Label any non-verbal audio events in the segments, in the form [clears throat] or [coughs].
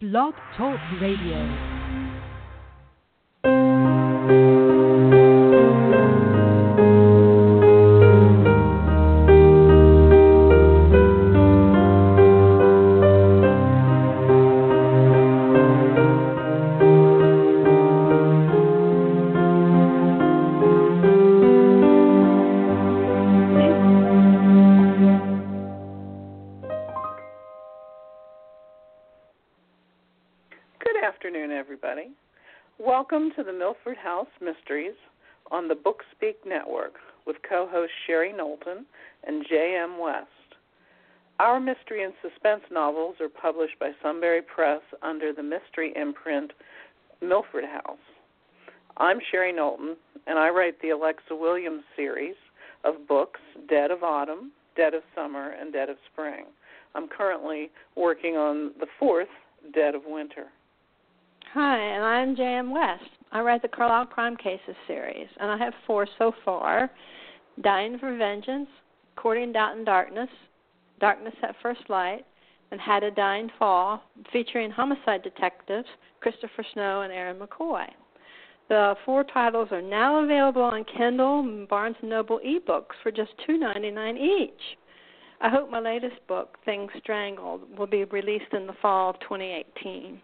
Blog Talk Radio. Network with co host Sherry Knowlton and J.M. West. Our mystery and suspense novels are published by Sunbury Press under the mystery imprint Milford House. I'm Sherry Knowlton, and I write the Alexa Williams series of books Dead of Autumn, Dead of Summer, and Dead of Spring. I'm currently working on the fourth, Dead of Winter. Hi, and I'm J.M. West. I write the Carlisle Crime Cases series, and I have four so far Dying for Vengeance, Courting Doubt and Darkness, Darkness at First Light, and Had a Dying Fall, featuring homicide detectives Christopher Snow and Aaron McCoy. The four titles are now available on Kindle and Barnes & Noble ebooks for just $2.99 each. I hope my latest book, Things Strangled, will be released in the fall of 2018.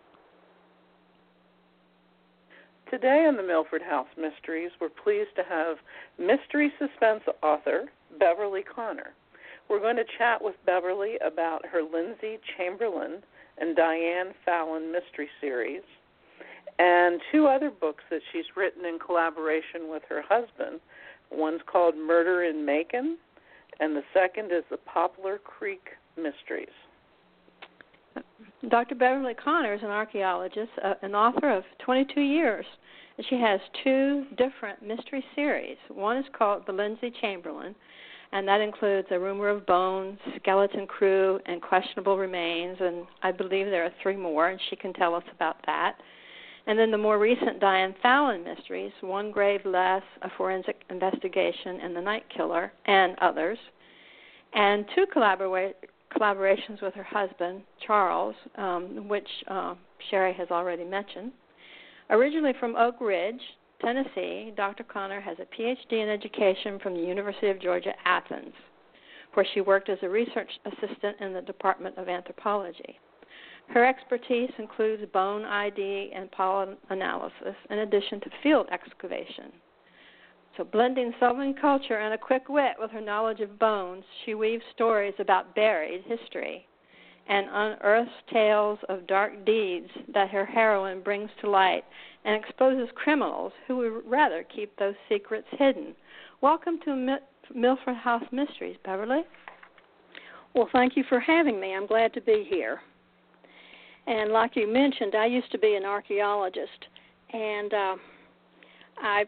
Today on the Milford House Mysteries, we're pleased to have mystery suspense author Beverly Connor. We're going to chat with Beverly about her Lindsay Chamberlain and Diane Fallon mystery series and two other books that she's written in collaboration with her husband. One's called Murder in Macon, and the second is the Poplar Creek Mysteries. Dr. Beverly Connor is an archaeologist, uh, an author of 22 years, she has two different mystery series. One is called The Lindsay Chamberlain, and that includes A Rumor of Bones, Skeleton Crew, and Questionable Remains, and I believe there are three more, and she can tell us about that. And then the more recent Diane Fallon mysteries, One Grave Less, A Forensic Investigation, and The Night Killer, and others. And two collabora- collaborations with her husband, Charles, um, which uh, Sherry has already mentioned. Originally from Oak Ridge, Tennessee, Dr. Connor has a PhD in education from the University of Georgia, Athens, where she worked as a research assistant in the Department of Anthropology. Her expertise includes bone ID and pollen analysis, in addition to field excavation. So, blending Southern culture and a quick wit with her knowledge of bones, she weaves stories about buried history and unearths tales of dark deeds that her heroine brings to light and exposes criminals who would rather keep those secrets hidden. Welcome to Mil- Milford House Mysteries, Beverly. Well, thank you for having me. I'm glad to be here. And like you mentioned, I used to be an archaeologist, and uh, I,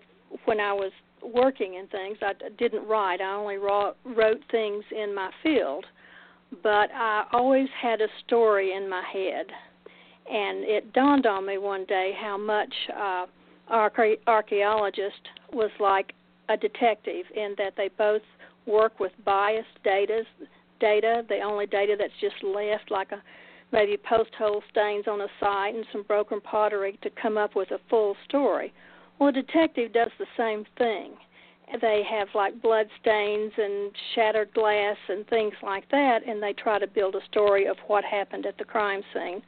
when I was working in things, I didn't write. I only wrote, wrote things in my field, but I always had a story in my head, and it dawned on me one day how much uh, archae- archaeologist was like a detective in that they both work with biased data, data, the only data that's just left, like a maybe post hole stains on a site and some broken pottery to come up with a full story. Well, a detective does the same thing. They have like blood stains and shattered glass and things like that, and they try to build a story of what happened at the crime scene.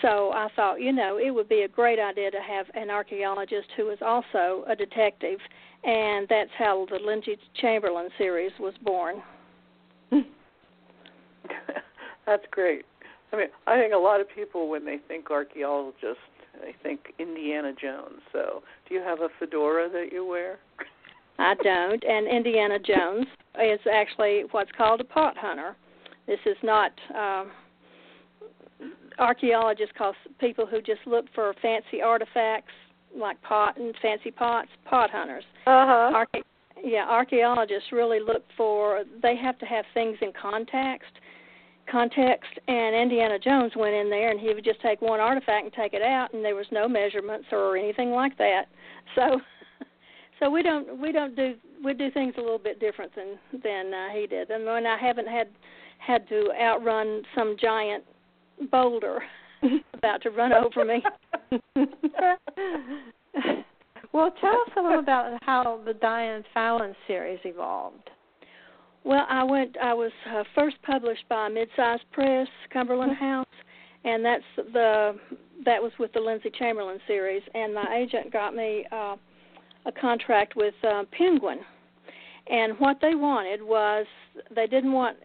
So I thought, you know, it would be a great idea to have an archaeologist who is also a detective, and that's how the Lindsay Chamberlain series was born. [laughs] That's great. I mean, I think a lot of people, when they think archaeologist, they think Indiana Jones. So, do you have a fedora that you wear? I don't. And Indiana Jones is actually what's called a pot hunter. This is not um, archaeologists call people who just look for fancy artifacts like pot and fancy pots pot hunters. Uh-huh. Arche- yeah, archaeologists really look for. They have to have things in context. Context, and Indiana Jones went in there, and he would just take one artifact and take it out, and there was no measurements or anything like that. So, [laughs] so we don't we don't do we do things a little bit different than than uh, he did. And when I haven't had had to outrun some giant boulder [laughs] about to run over me. [laughs] well, tell us a little about how the Diane Fallon series evolved. Well, I went. I was uh, first published by Midsize Press, Cumberland Mm-hmm. House, and that's the that was with the Lindsay Chamberlain series. And my agent got me uh, a contract with uh, Penguin, and what they wanted was they didn't want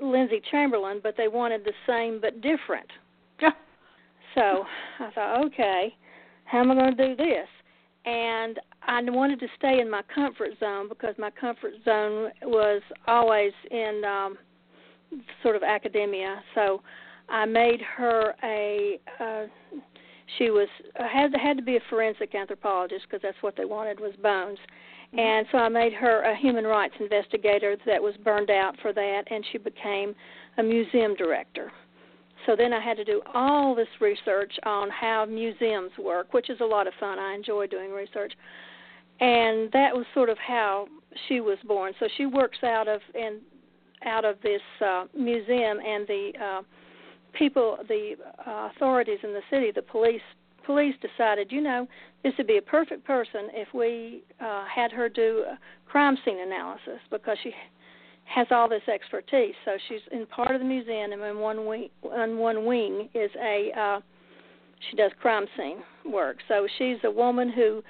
Lindsay Chamberlain, but they wanted the same but different. so I thought, okay, how am I going to do this? And I wanted to stay in my comfort zone because my comfort zone was always in um, sort of academia. So I made her a. Uh, she was had had to be a forensic anthropologist because that's what they wanted was bones. And so I made her a human rights investigator that was burned out for that, and she became a museum director. So then I had to do all this research on how museums work, which is a lot of fun. I enjoy doing research. And that was sort of how she was born. So she works out of in out of this uh, museum, and the uh, people, the uh, authorities in the city, the police police decided, you know, this would be a perfect person if we uh, had her do a crime scene analysis because she has all this expertise. So she's in part of the museum, and in one wing, on one wing is a uh, she does crime scene work. So she's a woman who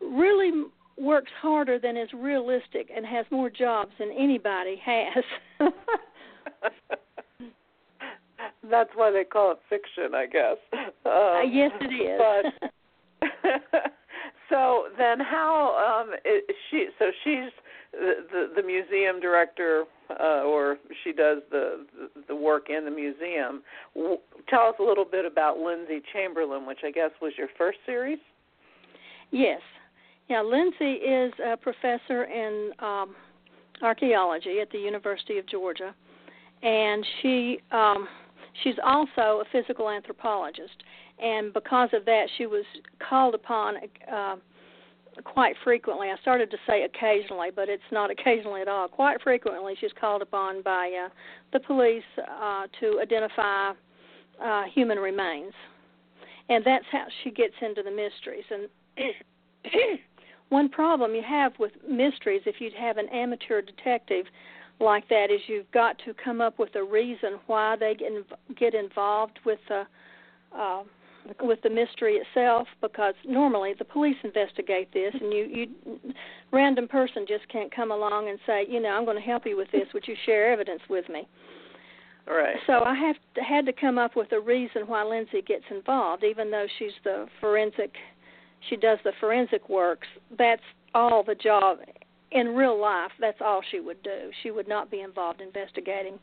really works harder than is realistic and has more jobs than anybody has. [laughs] That's why they call it fiction, I guess. Um, uh, yes, it is. But [laughs] [laughs] so then, how um, is she? So she's the the, museum director, uh, or she does the the work in the museum. Tell us a little bit about Lindsay Chamberlain, which I guess was your first series. Yes. Yeah, Lindsay is a professor in um, archaeology at the University of Georgia, and she um, she's also a physical anthropologist. And because of that, she was called upon uh, quite frequently. I started to say occasionally, but it's not [laughs] occasionally at all. Quite frequently, she's called upon by uh, the police uh, to identify uh, human remains, and that's how she gets into the mysteries. And [coughs] one problem you have with mysteries, if you have an amateur detective like that, is you've got to come up with a reason why they get inv- get involved with the uh, with the mystery itself. Because normally the police investigate this, and you you random person just can't come along and say, you know, I'm going to help you with this. Would you share evidence with me? Right. So I have to, had to come up with a reason why Lindsay gets involved, even though she's the forensic she does the forensic works, that's all the job. In real life, that's all she would do. She would not be involved investigating.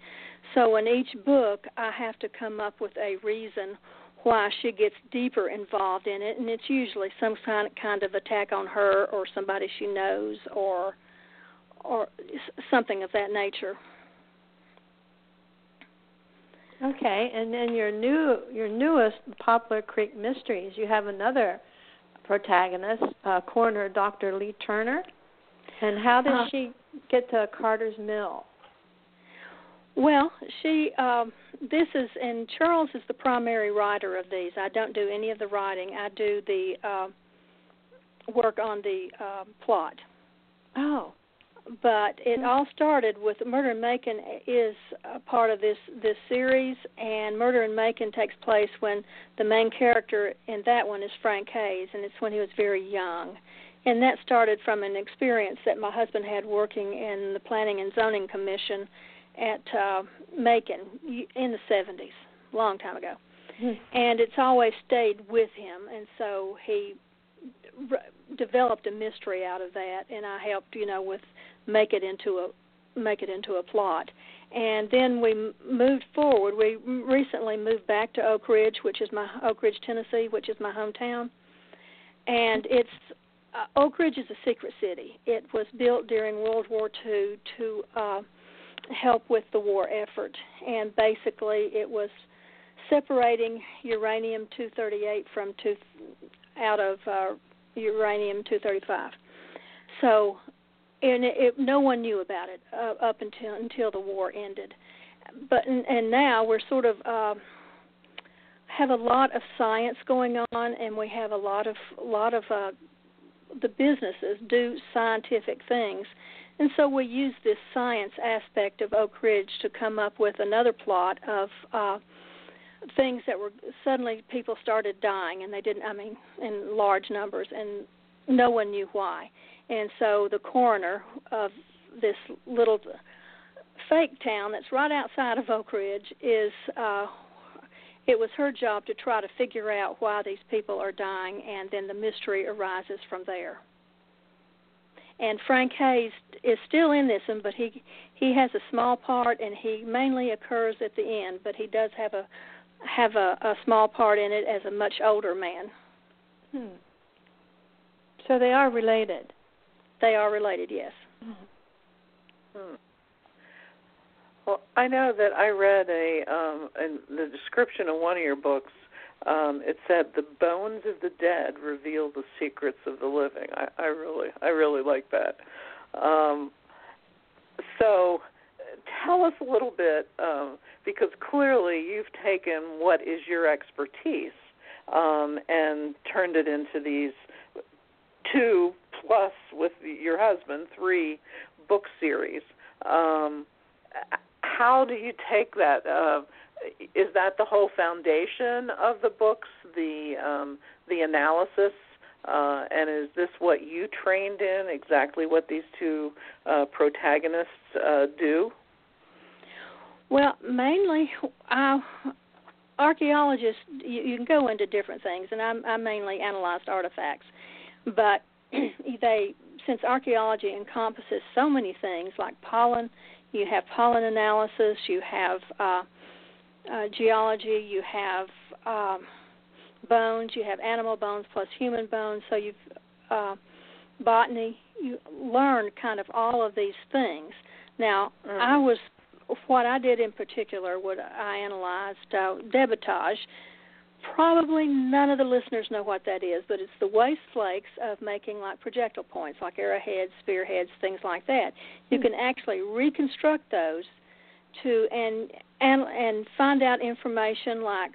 So in each book, I have to come up with a reason why she gets deeper involved in it, and it's usually some kind kind of attack on her or somebody she knows or or something of that nature. Okay, and then your new your newest Poplar Creek Mysteries, you have another protagonist, uh, coroner Dr. Lee Turner. And how did Uh, she get to Carter's Mill? Well, she um this is and Charles is the primary writer of these. I don't do any of the writing. I do the uh, work on the uh, plot. Oh, But it Hmm. all started with Murder in Macon is a part of this this series, and Murder in Macon takes place when the main character in that one is Frank Hayes, and it's when he was very young. And that started from an experience that my husband had working in the Planning and Zoning Commission at uh, Macon in the 70s, a long time ago. And it's always stayed with him, and so he r- developed a mystery out of that, and I helped, you know, with make it into a make it into a plot. And then we m- moved forward. We recently moved back to Oak Ridge, which is my Oak Ridge, Tennessee, which is my hometown. And it's uh, Oak Ridge is a secret city. It was built during World War II to uh, help with the war effort, and basically it was separating uranium 238 from two out of uh, uranium 235. So, and it, it, no one knew about it uh, up until until the war ended. But and, now we're sort of uh, have a lot of science going on, and we have a lot of lot of uh, the businesses do scientific things, and so we use this science aspect of Oak Ridge to come up with another plot of uh, things that were suddenly people started dying, and they didn't. I mean, in large numbers, and no one knew why. And so the coroner of this little fake town that's right outside of Oak Ridge is uh it was her job to try to figure out why these people are dying and then the mystery arises from there. And Frank Hayes is still in this one, but he he has a small part and he mainly occurs at the end, but he does have a have a, a small part in it as a much older man. Hmm. So they are related. They are related, yes. Hmm. Well, I know that I read a um in the description of one of your books. Um, it said the bones of the dead reveal the secrets of the living. I, I really, I really like that. Um, so, tell us a little bit, um, because clearly you've taken what is your expertise um, and turned it into these two plus with your husband three book series. Um, how do you take that? Uh, is that the whole foundation of the books, the um, the analysis, uh, and is this what you trained in? Exactly what these two uh, protagonists uh, do? Well, mainly, uh, archaeologists you, you can go into different things, and I, I mainly analyzed artifacts, but [clears throat] they since archaeology encompasses so many things like pollen, you have pollen analysis, you have uh, uh, geology, you have um, bones, you have animal bones plus human bones. So you've uh, botany. You learn kind of all of these things. Now, mm-hmm. I was what I did in particular. What I analyzed uh, debitage probably none of the listeners know what that is, but it's the waste flakes of making like projectile points, like arrowheads, spearheads, things like that. You can actually reconstruct those to and and and find out information like,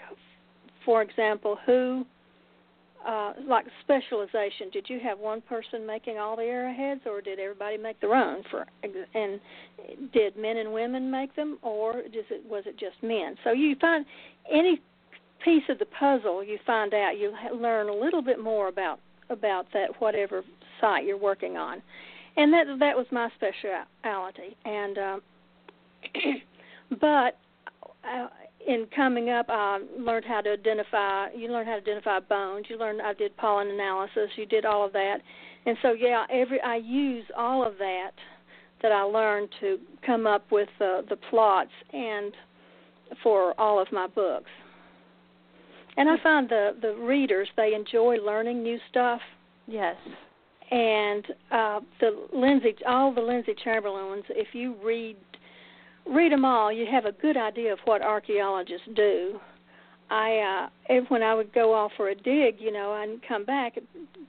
for example, who. Uh, like specialization, did you have one person making all the arrowheads, or did everybody make their own? For and did men and women make them, or does it was it just men? So you find any piece of the puzzle you find out you learn a little bit more about about that whatever site you're working on and that that was my specialty and um [clears throat] but uh, in coming up I learned how to identify you learn how to identify bones you learn I did pollen analysis you did all of that and so yeah every I use all of that that I learned to come up with uh, the plots and for all of my books and I find the the readers they enjoy learning new stuff. Yes. And uh, the Lindsay, all the Lindsay Chamberlain ones, if you read read them all, you have a good idea of what archaeologists do. I uh when I would go off for a dig, you know, and come back,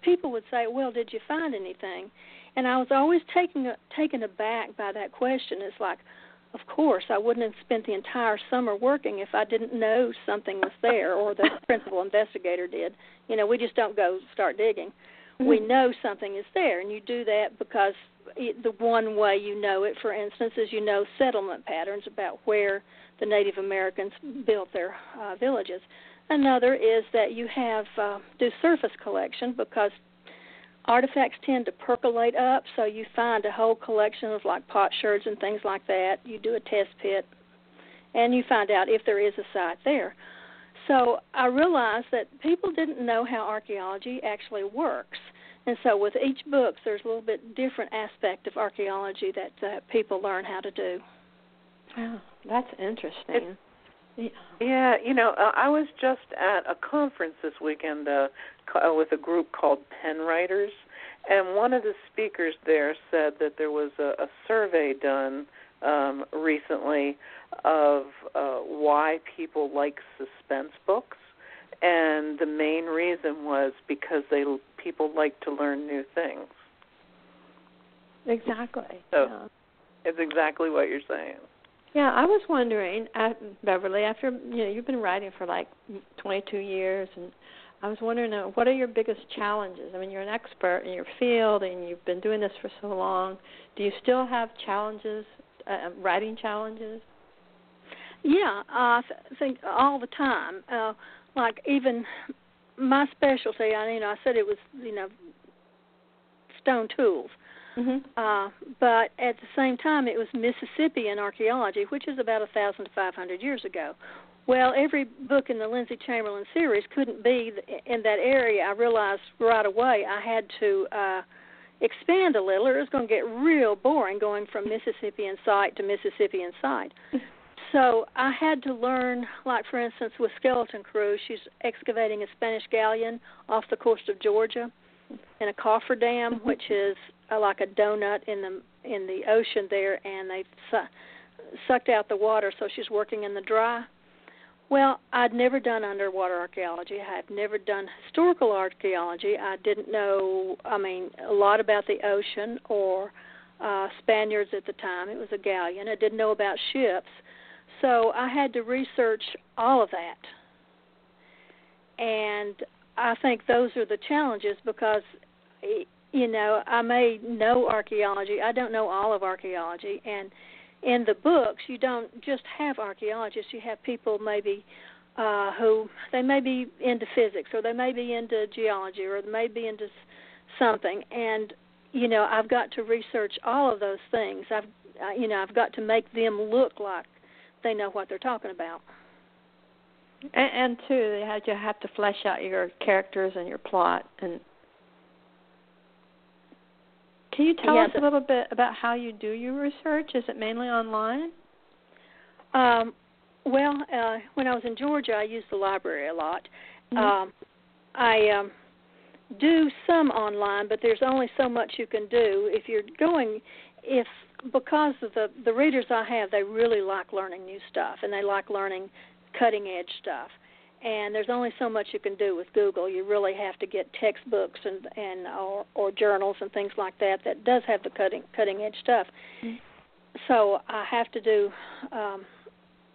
people would say, "Well, did you find anything?" And I was always taken taken aback by that question. It's like, of course, I wouldn't have spent the entire summer working if I didn't know something was there or the [laughs] principal investigator did. You know, we just don't go start digging. Mm-hmm. We know something is there, and you do that because the one way you know it, for instance, is you know settlement patterns about where the Native Americans built their uh, villages. Another is that you have uh, do surface collection because artifacts tend to percolate up, so you find a whole collection of like potsherds and things like that. You do a test pit, and you find out if there is a site there. So I realized that people didn't know how archaeology actually works, and so with each book, there's a little bit different aspect of archaeology that uh, people learn how to do. Oh, that's interesting. It, yeah, you know, uh, I was just at a conference this weekend uh, uh, with a group called Pennwriters, and one of the speakers there said that there was a, a survey done um, recently of uh, why people like suspense books, and the main reason was because they people like to learn new things. Exactly. So yeah. it's exactly what you're saying. Yeah, I was wondering, uh, Beverly, after you know you've been writing for like 22 years, and I was wondering, uh, what are your biggest challenges? I mean, you're an expert in your field, and you've been doing this for so long. Do you still have challenges, uh, writing challenges? Yeah, I th- think all the time. Uh, like even my specialty, I you know, I said it was you know stone tools. Mm-hmm. Uh, but at the same time, it was Mississippian archaeology, which is about a thousand to five hundred years ago. Well, every book in the Lindsay Chamberlain series couldn't be in that area. I realized right away I had to uh, expand a little, or it was going to get real boring going from Mississippian site to Mississippian site. [laughs] So I had to learn, like for instance, with Skeleton Crew, she's excavating a Spanish galleon off the coast of Georgia in a cofferdam, Mm-hmm. which is uh, like a donut in the in the ocean there, and they su- sucked out the water, so she's working in the dry. Well, I'd never done underwater archaeology. I had never done historical archaeology. I didn't know, I mean, a lot about the ocean or uh, Spaniards at the time. It was a galleon. I didn't know about ships. So I had to research all of that. And I think those are the challenges because, you know, I may know archaeology. I don't know all of archaeology. And in the books, you don't just have archaeologists. You have people maybe uh, who they may be into physics or they may be into geology or they may be into something. And you know, I've got to research all of those things. I've uh, you know, I've got to make them look like they know what they're talking about. And, and two, they had you have to flesh out your characters and your plot. And can you tell Yes. us a little bit about how you do your research? Is it mainly online? Um, well, uh, when I was in Georgia, I used the library a lot. Mhm. Um, I um, do some online, but there's only so much you can do if you're going. If because of the the readers I have, they really like learning new stuff and they like learning cutting edge stuff. And there's only so much you can do with Google. You really have to get textbooks and and or, or journals and things like that that does have the cutting cutting edge stuff. Mhm. So I have to do. Um,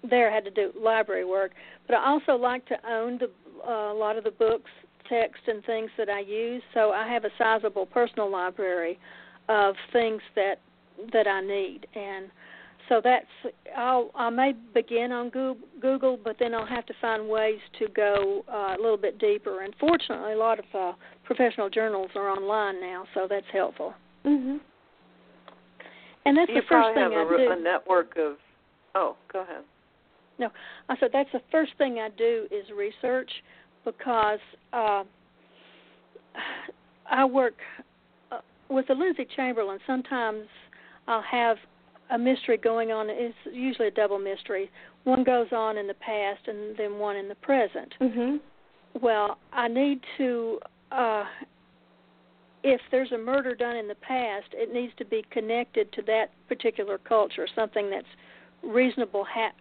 there I had to do library work, but I also like to own the, uh, a lot of the books, text, and things that I use. So I have a sizable personal library of things that that I need, and so that's I'll I may begin on Google, but then I'll have to find ways to go uh, a little bit deeper. And fortunately, a lot of uh, professional journals are online now, so that's helpful. Mhm. And that's you the first probably thing have I a, do. a network of. Oh, go ahead. No, I said that's the first thing I do is research because uh, I work uh, with the Lindsay Chamberlain. Sometimes I'll have a mystery going on. It's usually a double mystery. One goes on in the past and then one in the present. Mhm. Well, I need to. Uh, if there's a murder done in the past, it needs to be connected to that particular culture, something that's reasonable ha-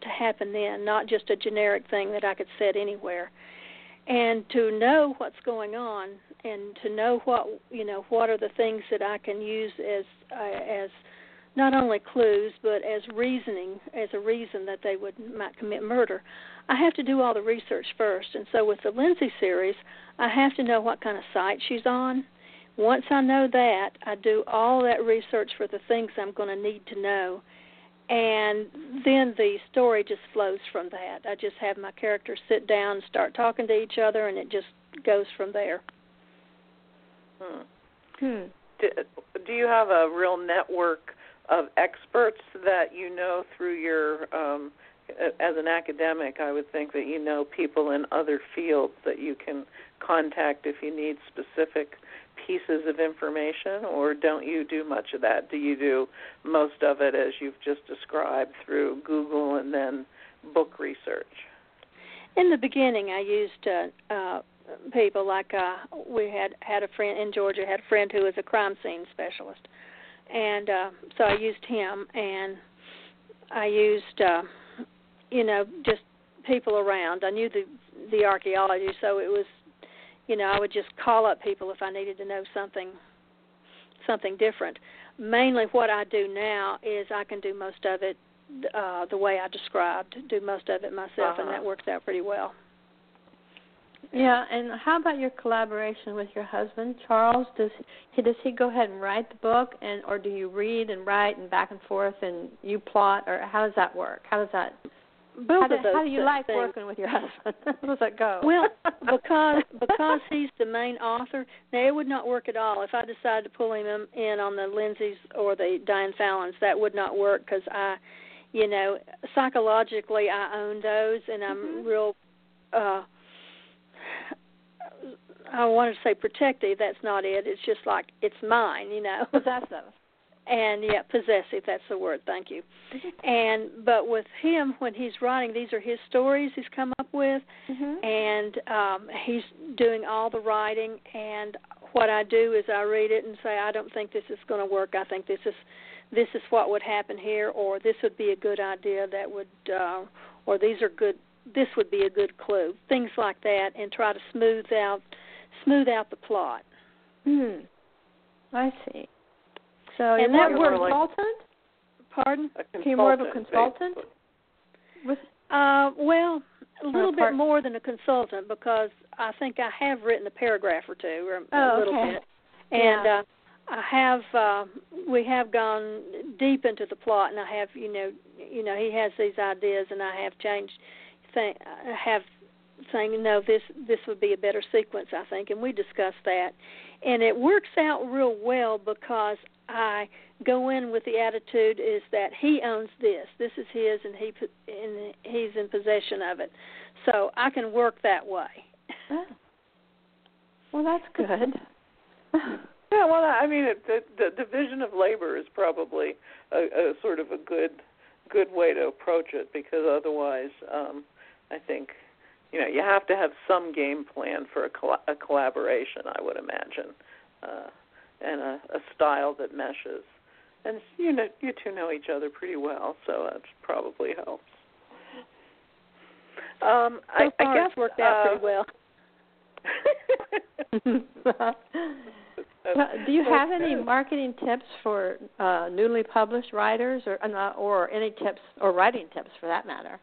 to happen then, not just a generic thing that I could set anywhere. And to know what's going on, and to know what you know, what are the things that I can use as uh, as not only clues but as reasoning, as a reason that they would might commit murder. I have to do all the research first, and so with the Lindsay series, I have to know what kind of site she's on. Once I know that, I do all that research for the things I'm going to need to know, and then the story just flows from that. I just have my characters sit down, and start talking to each other, and it just goes from there. Hmm. Hmm. Do, do you have a real network of experts that you know through your um as an academic I would think that you know people in other fields that you can contact if you need specific pieces of information or don't you do much of that? Do you do most of it as you've just described through Google and then book research? In the beginning, I used uh, uh, people like uh, we had had a friend in Georgia had a friend who was a crime scene specialist, and uh, so I used him, and I used uh, you know just people around. I knew the the archaeology, so it was you know I would just call up people if I needed to know something something different. Mainly, what I do now is I can do most of it uh, the way I described. Do most of it myself, uh-huh. and that works out pretty well. Yeah, and how about your collaboration with your husband, Charles? Does he does he go ahead and write the book, and or do you read and write and back and forth, and you plot, or how does that work? How does that? Both how do, of those how do you like things. working with your [laughs] husband? [laughs] how does that go? Well, [laughs] because because he's the main author, now it would not work at all if I decided to pull him in on the Lindsays or the Diane Fallons. That would not work because I, you know, psychologically I own those, and I'm Mhm. real. uh I want to say protective. That's not it. It's just like it's mine, you know. Possessive. And yeah, possessive. That's the word. Thank you. And but with him, when he's writing, these are his stories he's come up with, Mm-hmm. and um he's doing all the writing. And what I do is I read it and say, I don't think this is going to work. I think this is this is what would happen here, or this would be a good idea that would, uh, or these are good. This would be a good clue. Things like that, and try to smooth out smooth out the plot. Hmm. I see. So And that more works- of a consultant? Pardon? A You're more of a consultant, consultant? With Uh, well, a little bit part- more than a consultant because I think I have written a paragraph or two, or Oh, a little okay. bit, and Yeah. uh, I have. Uh, we have gone deep into the plot, and I have, you know, you know, he has these ideas, and I have changed. Think, I have saying, no, this this would be a better sequence, I think, and we discussed that, and it works out real well because I go in with the attitude is that he owns this. This is his, and he and he's in possession of it. So I can work that way. oh. Well, that's good. [laughs] Yeah, well, I mean, it, the, the division of labor is probably a, a sort of a good good way to approach it because otherwise, um, I think you know you have to have some game plan for a, coll- a collaboration. I would imagine, uh, and a, a style that meshes. And you know, you two know each other pretty well, so that probably helps. Um, So I, far, I guess it's worked out uh, pretty well. [laughs] Do you have any marketing tips for uh, newly published writers, or uh, or any tips or writing tips for that matter?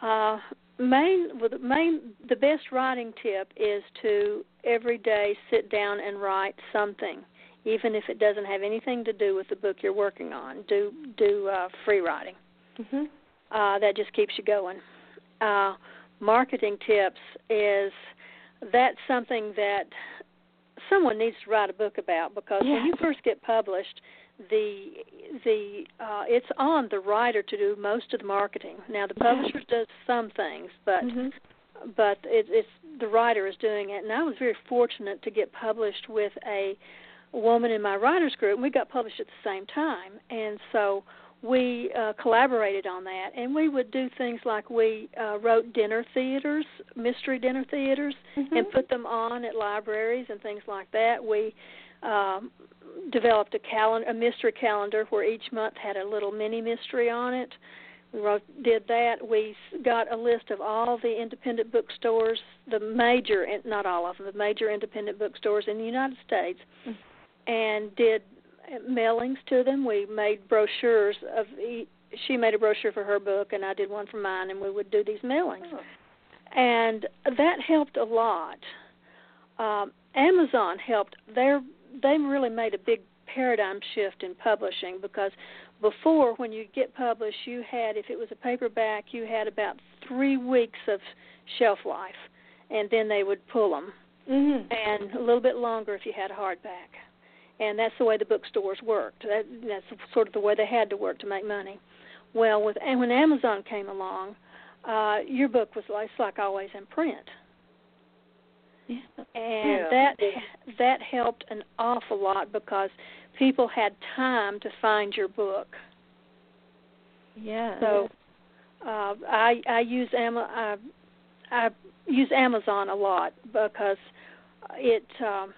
Uh, main, well, the main, the best writing tip is to every day sit down and write something, even if it doesn't have anything to do with the book you're working on. Do do uh, free writing. Mm-hmm. Uh, that just keeps you going. Uh, marketing tips is that's something that someone needs to write a book about because when you first get published, the the uh, it's on the writer to do most of the marketing. Now the publisher does some things, but Mm-hmm. But it, it's the writer is doing it. And I was very fortunate to get published with a woman in my writers group. and We got published at the same time, and so we uh, collaborated on that. And we would do things like we uh, wrote dinner theaters, mystery dinner theaters, Mm-hmm. and put them on at libraries and things like that. We um, developed a calendar, a mystery calendar, where each month had a little mini mystery on it. Did that. We got a list of all the independent bookstores, the major, not all of them, the major independent bookstores in the United States, Mm. and did mailings to them. We made brochures of. She made a brochure for her book, and I did one for mine, and we would do these mailings Oh. and that helped a lot. Um, Amazon helped. They they really made a big paradigm shift in publishing because before, when you get published, you had if it was a paperback, you had about three weeks of shelf life, and then they would pull them, Mm-hmm. and a little bit longer if you had a hardback. And that's the way the bookstores worked. That, that's sort of the way they had to work to make money. Well, with and when Amazon came along, uh, your book was like, like always in print, Yeah. and that that helped an awful lot because people had time to find your book. Yeah. So uh, I I use Ama- I, I use Amazon a lot because it um,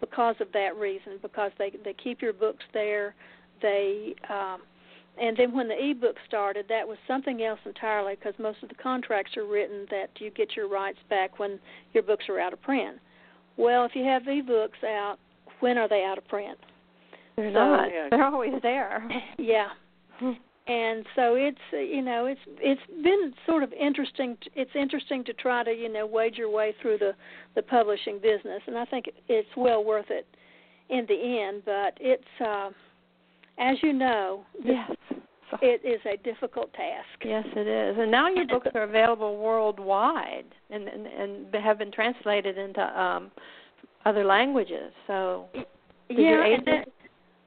because of that reason because they they keep your books there they um, and then when the ebook started that was something else entirely because most of the contracts are written that you get your rights back when your books are out of print. Well, if you have ebooks out, when are they out of print? they're so- not. They're always there. [laughs] Yeah. and so it's you know it's it's been sort of interesting it's interesting to try to you know wade your way through the the publishing business and i think it's well worth it in the end but it's uh as you know yes. it is a difficult task. Yes it is. And now your books are available worldwide and and, and have been translated into um other languages. So yeah and that,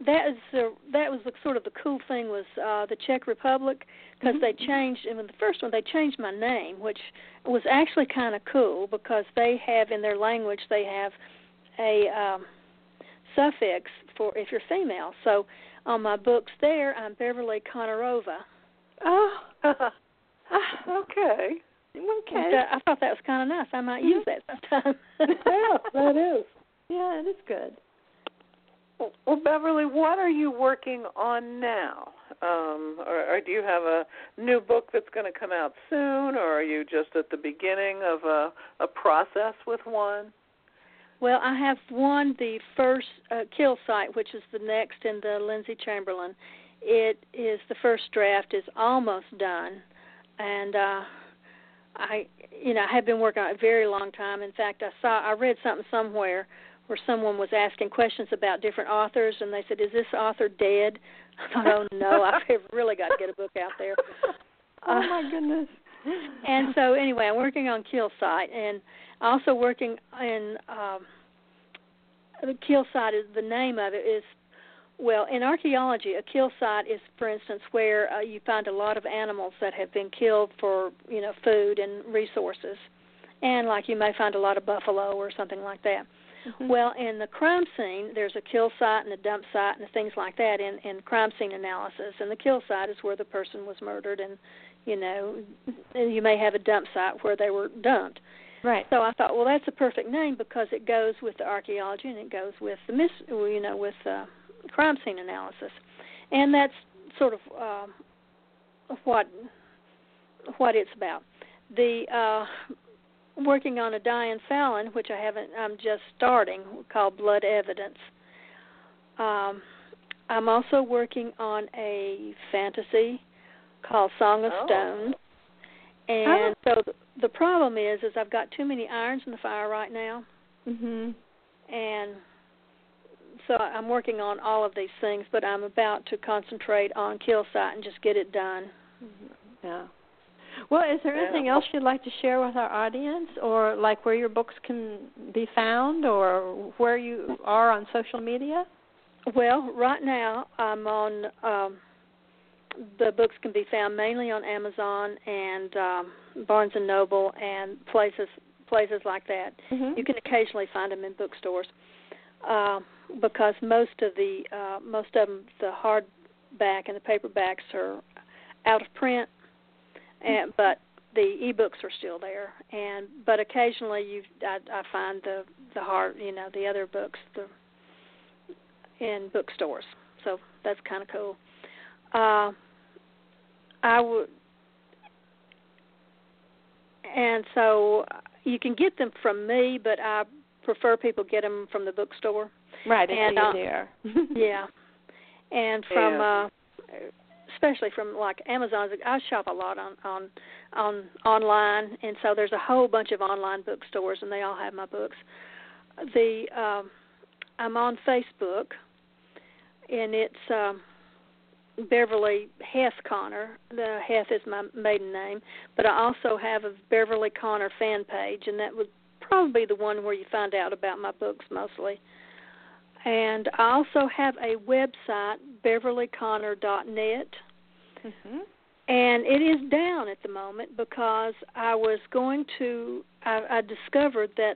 that is the that was the sort of the cool thing was uh the Czech Republic because mm-hmm. they changed And in the first one they changed my name which was actually kind of cool because they have in their language they have a um suffix for if you're female. So on my books there I'm Beverly Konarova oh [laughs] okay. Okay. I thought that was kind of nice. I might use that sometime. [laughs] Yeah that is. Yeah it is good. Well, Beverly, what are you working on now? Um, or, or do you have a new book that's going to come out soon, or are you just at the beginning of a, a process with one? Well, I have one, the first uh, kill site, which is the next in the Lindsay Chamberlain. It is the first draft is almost done, and uh, I, you know, I have been working on it a very long time. In fact, I saw, I read something somewhere where someone was asking questions about different authors, and they said, "Is this author dead?" [laughs] I thought, "Oh no, I've [laughs] really got to get a book out there." oh my goodness! And [laughs] so anyway, I'm working on Kill Site, and also working in um, the Kill Site is the name of it is well in archaeology. A kill site is, for instance, where uh, you find a lot of animals that have been killed for you know food and resources, and like you may find a lot of buffalo or something like that. Mm-hmm. Well, in the crime scene, there's a kill site and a dump site and things like that in in crime scene analysis. And the kill site is where the person was murdered, and you know, you may have a dump site where they were dumped. Right. So I thought, well, that's a perfect name because it goes with the archaeology and it goes with the mis, you know, with uh, crime scene analysis, and that's sort of uh, what what it's about. The uh, working on a Diane Fallon, which I haven't. I'm just starting, called Blood Evidence. Um, I'm also working on a fantasy called Song of oh. Stones, and oh. so the, the problem is, is I've got too many irons in the fire right now, mhm, and so I'm working on all of these things, but I'm about to concentrate on Kill Site and just get it done. Mm-hmm. Yeah. Well, is there anything else you'd like to share with our audience, or like where your books can be found, or where you are on social media? Well, right now I'm on. Um, the books can be found mainly on Amazon and um, Barnes and Noble and places places like that. Mm-hmm. You can occasionally find them in bookstores uh, because most of the uh, most of them, the hardback and the paperbacks are out of print and but the ebooks are still there and but occasionally you I, I find the the hard you know the other books the in bookstores so that's kind of cool uh I would and so you can get them from me but I prefer people get them from the bookstore right and uh, there [laughs] yeah and from yeah. uh especially from like Amazon. I shop a lot on on on online, and so there's a whole bunch of online bookstores, and they all have my books. The um, I'm on Facebook, and it's um, Beverly Heth Connor. The Heth is my maiden name, but I also have a Beverly Connor fan page, and that would probably be the one where you find out about my books mostly. And I also have a website, beverlyconnor.net. Mm-hmm. And it is down at the moment because I was going to. I, I discovered that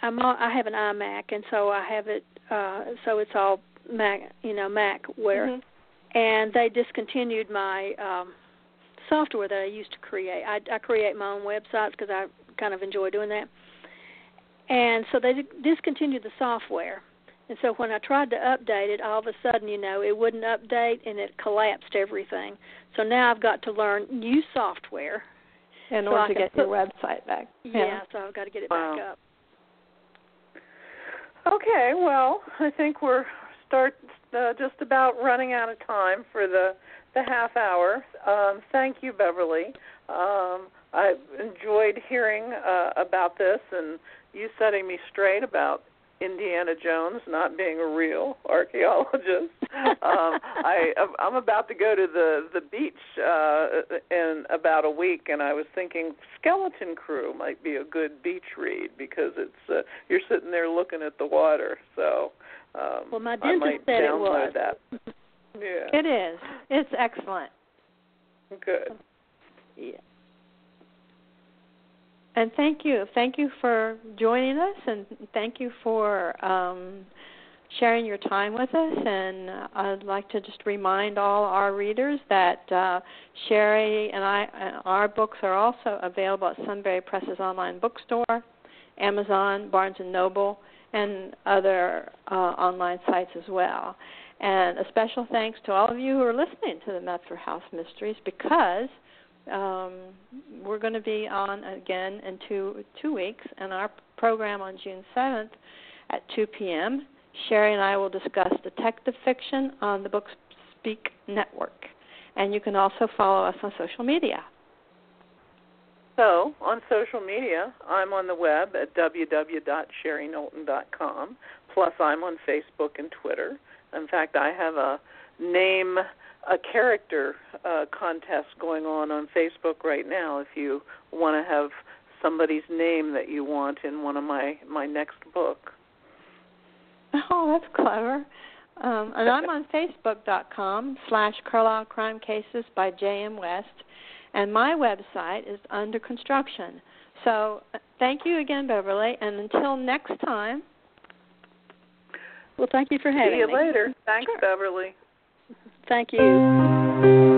I'm. I have an iMac, and so I have it. Uh, so it's all Mac, you know, Macware. Mm-hmm. And they discontinued my um, software that I used to create. I, I create my own websites because I kind of enjoy doing that. And so they discontinued the software. And so when I tried to update it, all of a sudden, you know, it wouldn't update and it collapsed everything. So now I've got to learn new software in so order I to get put, your website back. Yeah, yeah, so I've got to get it wow. back up. Okay, well, I think we're start uh, just about running out of time for the the half hour. Um, thank you, Beverly. Um, I enjoyed hearing uh, about this and you setting me straight about Indiana Jones not being a real archaeologist. [laughs] um, I I'm about to go to the the beach uh, in about a week, and I was thinking Skeleton Crew might be a good beach read because it's uh, you're sitting there looking at the water. So um, well, my I dentist might said it was. that. [laughs] Yeah, It is. It's excellent. good. Yeah. And thank you. Thank you for joining us and thank you for um, sharing your time with us. And uh, I'd like to just remind all our readers that uh, Sherry and I, uh, our books are also available at Sunbury Press's online bookstore, Amazon, Barnes and Noble, and other uh, online sites as well. And a special thanks to all of you who are listening to the Milford House Mysteries because um, we're going to be on again in two two weeks, and our program on June seventh at two p.m. Sherry and I will discuss detective fiction on the Book Speak Network, and you can also follow us on social media. So, on social media, I'm on the web at www.sherryknowlton.com. Plus, I'm on Facebook and Twitter. In fact, I have a name a character uh, contest going on on Facebook right now. If you want to have somebody's name that you want in one of my my next book. Oh, that's clever. Um, and I'm on [laughs] Facebook.com slash Carlisle Crime Cases by J.M. West, and my website is under construction. So uh, thank you again, Beverly, and until next time. Well, thank you for having me. See you me. later. Thanks, Sure. Beverly. Thank you.